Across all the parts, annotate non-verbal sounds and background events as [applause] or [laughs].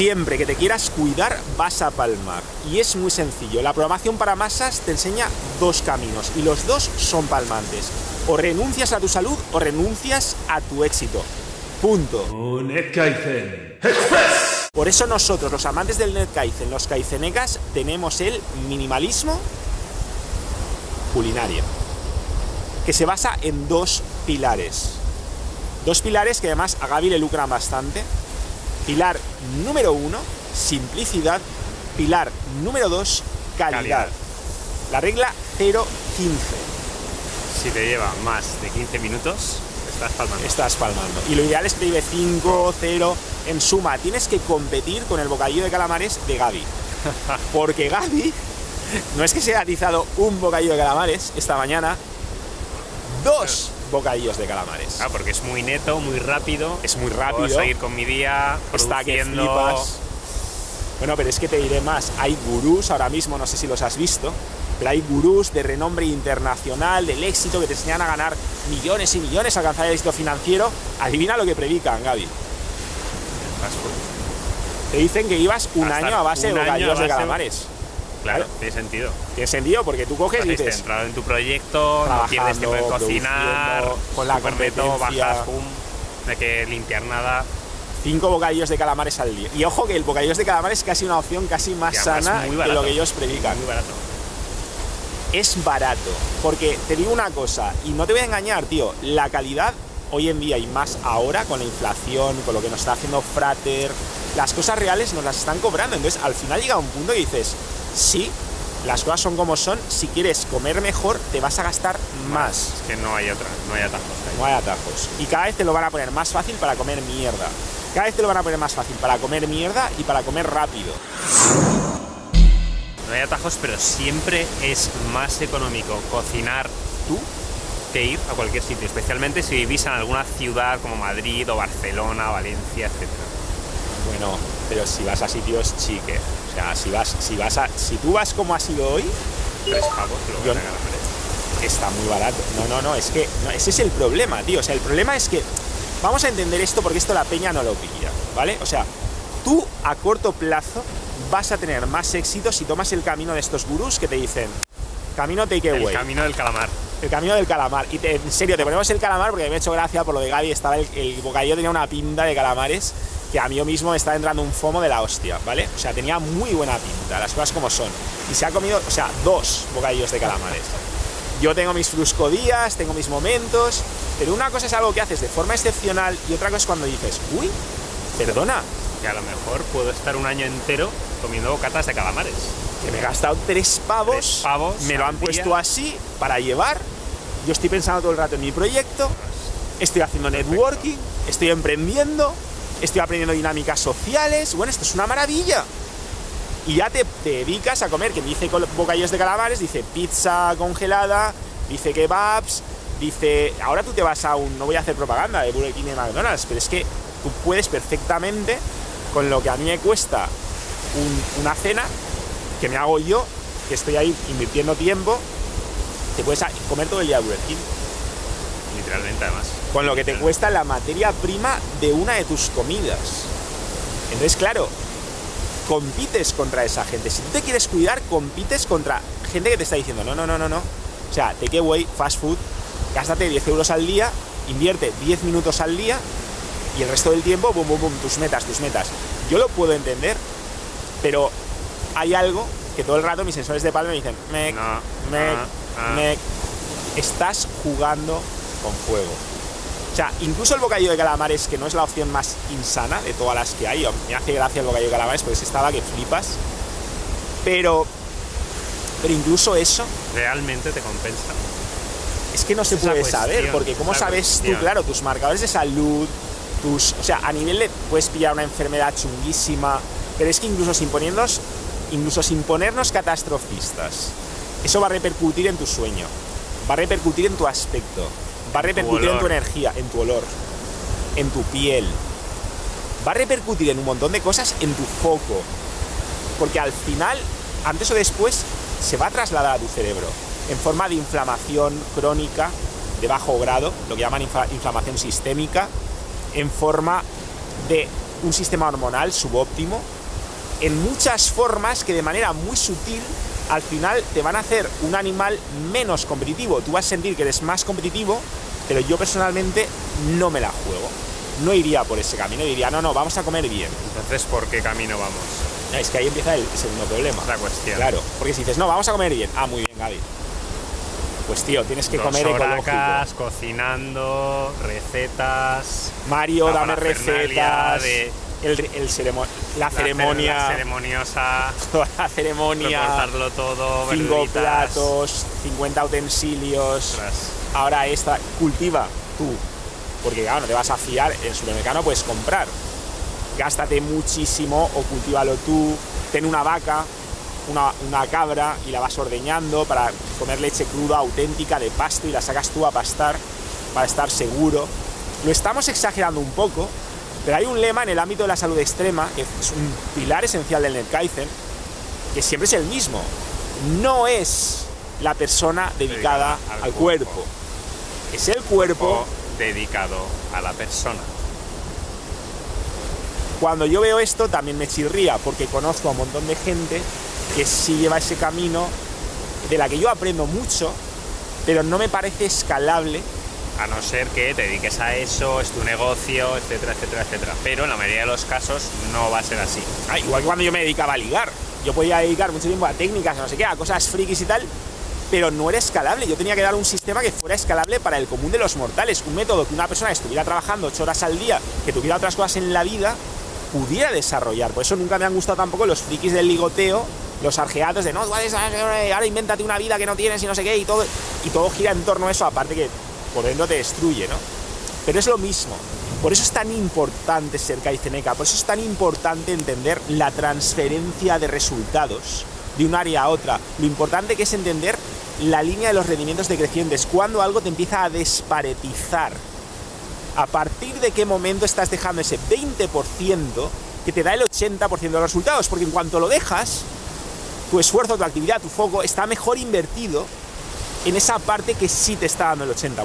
Siempre que te quieras cuidar vas a palmar. Y es muy sencillo. La programación para masas te enseña dos caminos y los dos son palmantes. O renuncias a tu salud o renuncias a tu éxito. Punto. Por eso nosotros, los amantes del NetKaizen, los kaizenecas, tenemos el minimalismo culinario. Que se basa en dos pilares. Dos pilares que además a Gaby le lucran bastante. Pilar número uno, simplicidad. Pilar número dos, calidad. Calidad. La regla 0-15. Si te lleva más de 15 minutos, estás palmando. Estás palmando. Y lo ideal es que te lleve 5, 0. En suma, tienes que competir con el bocadillo de calamares de Gaby. [laughs] Porque Gaby no es que se haya atizado un bocadillo de calamares esta mañana, dos bocadillos de calamares. Ah, porque es muy neto, muy rápido. Es muy rápido. Puedo seguir con mi día, Está que flipas. Bueno, pero es que te diré más. Hay gurús ahora mismo, no sé si los has visto, pero hay gurús de renombre internacional, del éxito, que te enseñan a ganar millones y millones, a alcanzar el éxito financiero. Adivina lo que predican, Gaby. Te dicen que ibas un Hasta año a base de bocadillos de base- calamares. Claro, tiene sentido. Tiene sentido porque tú coges y dices, centrado en tu proyecto, no pierdes tiempo en cocinar, con la competencia. bajas, pum, no hay que limpiar nada. cinco bocadillos de calamares al día. Y ojo que el bocadillos de calamares es casi una opción casi más sana muy que barato. lo que ellos predican. Muy barato. es barato. Porque te digo una cosa, y no te voy a engañar, tío, la calidad hoy en día y más ahora con la inflación, con lo que nos está haciendo Frater, las cosas reales nos las están cobrando. Entonces al final llega un punto y dices, sí, las cosas son como son, si quieres comer mejor te vas a gastar más. Es que no hay otra, no hay atajos. No hay atajos. Y cada vez te lo van a poner más fácil para comer mierda. Cada vez te lo van a poner más fácil para comer mierda y para comer rápido. No hay atajos, pero siempre es más económico cocinar tú que ir a cualquier sitio, especialmente si vivís en alguna ciudad como Madrid o Barcelona, Valencia, etc. Bueno, pero si vas a sitios chique. O sea, si vas, si vas a. Si tú vas como has ido hoy, Tres pavos, ganas. está muy barato. No, no, no, es que no, ese es el problema, tío. O sea, el problema es que vamos a entender esto porque esto la peña no lo pilla, ¿vale? O sea, tú a corto plazo vas a tener más éxito si tomas el camino de estos gurús que te dicen camino El takeaway, camino del calamar. el camino del calamar. Y te- en serio, te ponemos el calamar porque me ha hecho gracia por lo de Gaby. Estaba el, el bocadillo tenía una pinta de calamares que a mí yo mismo me estaba entrando un fomo de la hostia, ¿vale? O sea, tenía muy buena pinta, las cosas como son. Y se ha comido, o sea, dos bocadillos de calamares. Yo tengo mis fruscodías, tengo mis momentos, pero una cosa es algo que haces de forma excepcional y otra cosa es cuando dices, uy, perdona, Que a lo mejor puedo estar un año entero comiendo bocatas de calamares. que me he gastado tres pavos, Tres pavos me lo han día. puesto así para llevar. Yo estoy pensando todo el rato en mi proyecto, estoy haciendo networking, estoy emprendiendo, estoy aprendiendo dinámicas sociales. Bueno, esto es una maravilla. Y ya te, te dedicas a comer, que dice bocadillos de calamares, dice pizza congelada, dice kebabs, dice. Ahora tú te vas a un. No voy a hacer propaganda de Burger King y McDonald's, pero es que tú puedes perfectamente, con lo que a mí me cuesta un- una cena, que me hago yo, que estoy ahí invirtiendo tiempo, te puedes comer todo el día Burger King. Literalmente, además. Con lo que te cuesta la materia prima de una de tus comidas. Entonces, claro, compites contra esa gente. Si tú te quieres cuidar, compites contra gente que te está diciendo, no, no, no, no, no. O sea, takeaway, fast food, gástate 10 euros al día, invierte 10 minutos al día y el resto del tiempo, bum, bum, bum, tus metas, tus metas. Yo lo puedo entender, pero hay algo que todo el rato mis sensores de palma me dicen, mec, No, mec, mec, estás jugando con fuego. O sea, incluso el bocadillo de calamares, que no es la opción más insana de todas las que hay, me hace gracia el bocadillo de calamares porque se estaba que flipas, pero, pero incluso eso Realmente te compensa. es que no se puede cuestión, saber, porque ¿cómo sabes tú, claro, tus marcadores de salud, tus. O sea, a nivel de. puedes pillar una enfermedad chunguísima, pero es que incluso sin ponernos. Incluso sin ponernos catastrofistas, eso va a repercutir en tu sueño, va a repercutir en tu aspecto, va a repercutir en tu energía, en tu olor, en tu piel, va a repercutir en un montón de cosas en tu foco, porque al final, antes o después, se va a trasladar a tu cerebro en forma de inflamación crónica de bajo grado, lo que llaman inflamación sistémica, en forma de un sistema hormonal subóptimo en muchas formas que de manera muy sutil al final te van a hacer un animal menos competitivo. Tú vas a sentir que eres más competitivo, pero yo personalmente no me la juego. No iría por ese camino, diría, no, no, vamos a comer bien. Entonces, ¿por qué camino vamos? Es que ahí empieza el segundo problema. La cuestión. Claro, porque si dices, no, vamos a comer bien. Ah, muy bien, Gaby. Pues tío, tienes que Dos comer horacas, ecológico. cocinando, recetas. Mario, dame recetas. de- el, el ceremo- la la ceremonia. la ceremoniosa, toda [laughs] la ceremonia. todo, Cinco verduritas. platos, 50 utensilios. Ahora esta, cultiva tú. Porque claro, no te vas a fiar, en el supermercado puedes comprar. Gástate muchísimo o cultívalo tú. Ten una vaca, una, una cabra y la vas ordeñando para comer leche cruda, auténtica, de pasto y la sacas tú a pastar para estar seguro. Lo estamos exagerando un poco, pero hay un lema en el ámbito de la salud extrema, que es un pilar esencial del NetKaizen, que siempre es el mismo. No es la persona dedicada Dedicada al al cuerpo. cuerpo. Es el cuerpo O dedicado a la persona. Cuando yo veo esto también me chirría porque conozco a un montón de gente que sí lleva ese camino de la que yo aprendo mucho, pero no me parece escalable. A no ser que te dediques a eso, es tu negocio, etcétera, etcétera, etcétera. Pero en la mayoría de los casos no va a ser así. Ah, igual que cuando yo me dedicaba a ligar. Yo podía dedicar mucho tiempo a técnicas, a no sé qué, a cosas frikis y tal, pero no era escalable. Yo tenía que dar un sistema que fuera escalable para el común de los mortales. Un método que una persona que estuviera trabajando ocho horas al día, que tuviera otras cosas en la vida, pudiera desarrollar. Por eso nunca me han gustado tampoco los frikis del ligoteo, los argeatos de no, ahora invéntate una vida que no tienes y no sé qué, y todo, y todo gira en torno a eso, aparte que por dentro te destruye, ¿no? Pero es lo mismo. Por eso es tan importante ser Kaizeneka, por eso es tan importante entender la transferencia de resultados de un área a otra. Lo importante que es entender la línea de los rendimientos decrecientes, cuando algo te empieza a desparetizar. A partir de qué momento estás dejando ese 20% que te da el 80% de los resultados, porque en cuanto lo dejas, tu esfuerzo, tu actividad, tu foco está mejor invertido en esa parte que sí te está dando el 80%.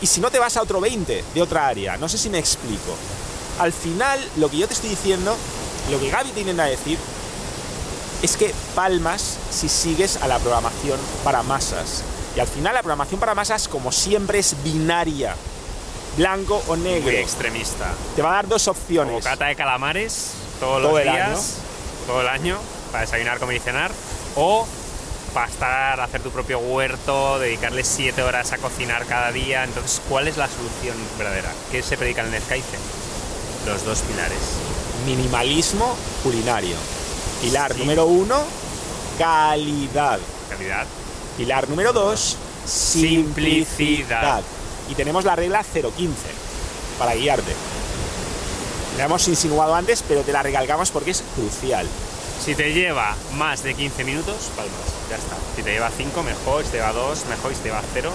Y si no te vas a otro 20 de otra área, no sé si me explico. Al final, lo que yo te estoy diciendo, lo que Gaby te intenta decir, es que palmas si sigues a la programación para masas. Y al final la programación para masas, como siempre, es binaria. Blanco o negro. Muy extremista. Te va a dar dos opciones. Bocata de calamares todos Todo los días, todo el año, para desayunar, comer y cenar. O pastar, hacer tu propio huerto, dedicarle 7 horas a cocinar cada día. Entonces, ¿cuál es la solución verdadera? ¿Qué se predica en el Kaizen? Los dos pilares. Minimalismo culinario. Pilar Sí. número uno, calidad. Calidad. Pilar número 2, Simplicidad. simplicidad. Y tenemos la regla 015 para guiarte. La hemos insinuado antes, pero te la recalcamos porque es crucial. Si te lleva más de 15 minutos, palmas, ya está. Si te lleva 5, mejor. Si te lleva 2, mejor. Si te lleva 0,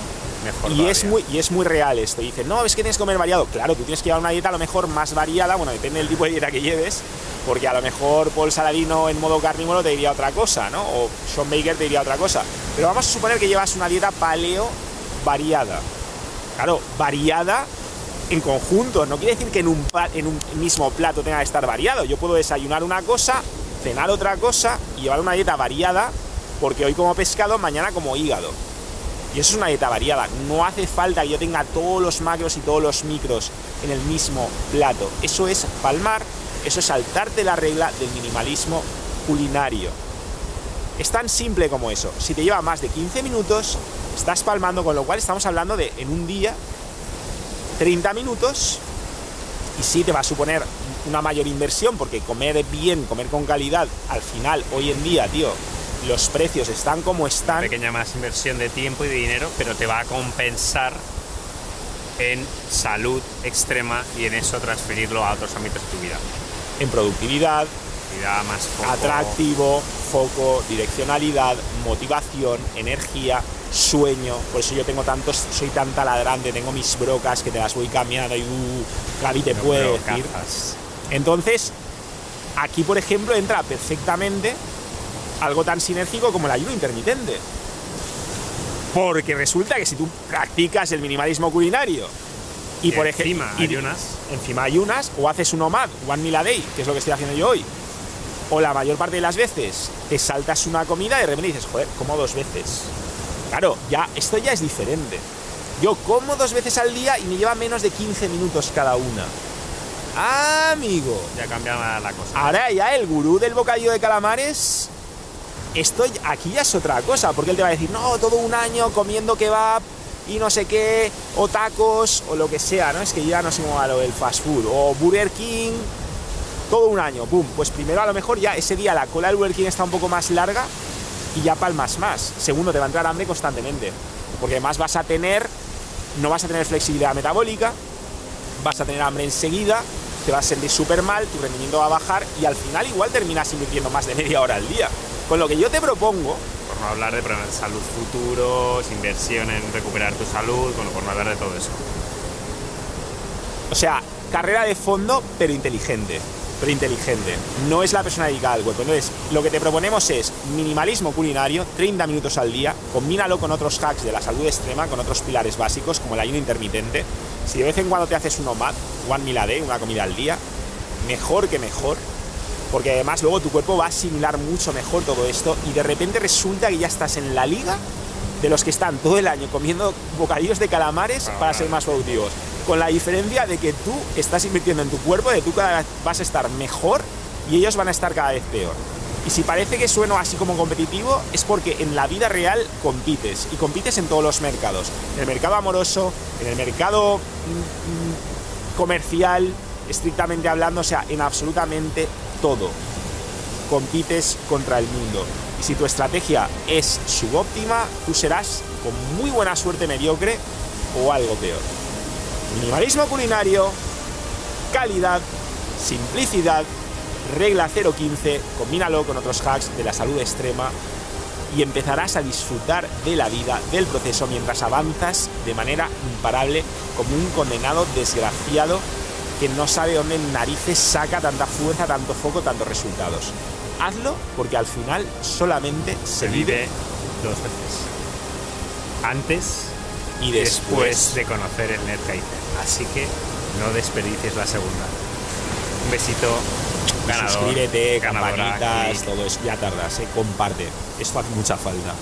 mejor. Y es, muy, y es muy real esto. Dicen, no, es que tienes que comer variado. Claro, tú tienes que llevar una dieta a lo mejor más variada, bueno, depende del tipo de dieta que lleves, porque a lo mejor Paul Saladino en modo carnívoro te diría otra cosa, ¿no? O Sean Baker te diría otra cosa. Pero vamos a suponer que llevas una dieta paleo variada. Claro, variada en conjunto. No quiere decir que en un, en un mismo plato tenga que estar variado. Yo puedo desayunar una cosa, cenar otra cosa y llevar una dieta variada porque hoy como pescado, mañana como hígado. Y eso es una dieta variada. No hace falta que yo tenga todos los macros y todos los micros en el mismo plato. Eso es palmar, eso es saltarte la regla del minimalismo culinario. Es tan simple como eso. Si te lleva más de 15 minutos, estás palmando, con lo cual estamos hablando de en un día 30 minutos y sí te va a suponer una mayor inversión porque comer bien, comer con calidad, al final, hoy en día, tío, los precios están como están. pequeña más inversión de tiempo y de dinero, pero te va a compensar en salud extrema y en eso transferirlo a otros ámbitos de tu vida. en productividad, Vida más foco, atractivo, foco, direccionalidad, motivación, energía, sueño. Por eso yo tengo tantos, soy tan taladrante, tengo mis brocas que te las voy cambiando y uh, Gaby te puede pero decir. Entonces, aquí por ejemplo entra perfectamente algo tan sinérgico como el ayuno intermitente. Porque resulta que si tú practicas el minimalismo culinario Y, por ejemplo, encima hay unas. Encima hay unas, o haces un OMAD, one meal a day, que es lo que estoy haciendo yo hoy. O la mayor parte de las veces te saltas una comida y de repente dices, joder, como dos veces. Claro, ya, esto ya es diferente. Yo como dos veces al día y me lleva menos de 15 minutos cada una. Amigo. Ya cambia la cosa. Ahora ya el gurú del bocadillo de calamares, esto aquí ya es otra cosa, porque él te va a decir, no, todo un año comiendo kebab y no sé qué, o tacos, o lo que sea, ¿no? Es que ya no sé cómo va lo del fast food, o Burger King, todo un año, boom. Pues primero a lo mejor ya ese día la cola del Burger King está un poco más larga y ya palmas más. Segundo, te va a entrar hambre constantemente, porque además vas a tener, no vas a tener flexibilidad metabólica, vas a tener hambre enseguida, te vas a sentir súper mal, tu rendimiento va a bajar y al final igual terminas invirtiendo más de media hora al día. Con lo que yo te propongo... Por no hablar de problemas de salud futuros, inversión en recuperar tu salud, bueno, por no hablar de todo eso. O sea, carrera de fondo, pero inteligente. Pero inteligente. No es la persona dedicada al cuerpo. Entonces, lo que te proponemos es minimalismo culinario, 30 minutos al día, combínalo con otros hacks de la salud extrema, con otros pilares básicos, como el ayuno intermitente. Si de vez en cuando te haces un OMAD, one meal a day, una comida al día, mejor que mejor. Porque además luego tu cuerpo va a asimilar mucho mejor todo esto y de repente resulta que ya estás en la liga de los que están todo el año comiendo bocadillos de calamares para ser más productivos con la diferencia de que tú estás invirtiendo en tu cuerpo, de tú cada vez vas a estar mejor y ellos van a estar cada vez peor. Y si parece que sueno así como competitivo, es porque en la vida real compites, y compites en todos los mercados. En el mercado amoroso, en el mercado mm, mm, comercial, estrictamente hablando, o sea, en absolutamente todo. Compites contra el mundo. Y si tu estrategia es subóptima, tú serás con muy buena suerte mediocre o algo peor. Minimalismo culinario, calidad, simplicidad, regla 015, combínalo con otros hacks de la salud extrema y empezarás a disfrutar de la vida, del proceso, mientras avanzas de manera imparable como un condenado desgraciado que no sabe dónde narices saca tanta fuerza, tanto foco, tantos resultados. Hazlo porque al final solamente se, vive dos veces. Antes y después, de conocer el NetKaiser. Así que no desperdicies la segunda. Un besito. Ganador, Suscríbete, campanitas, todo eso. Ya tardas, ¿eh? comparte. Esto hace mucha falta.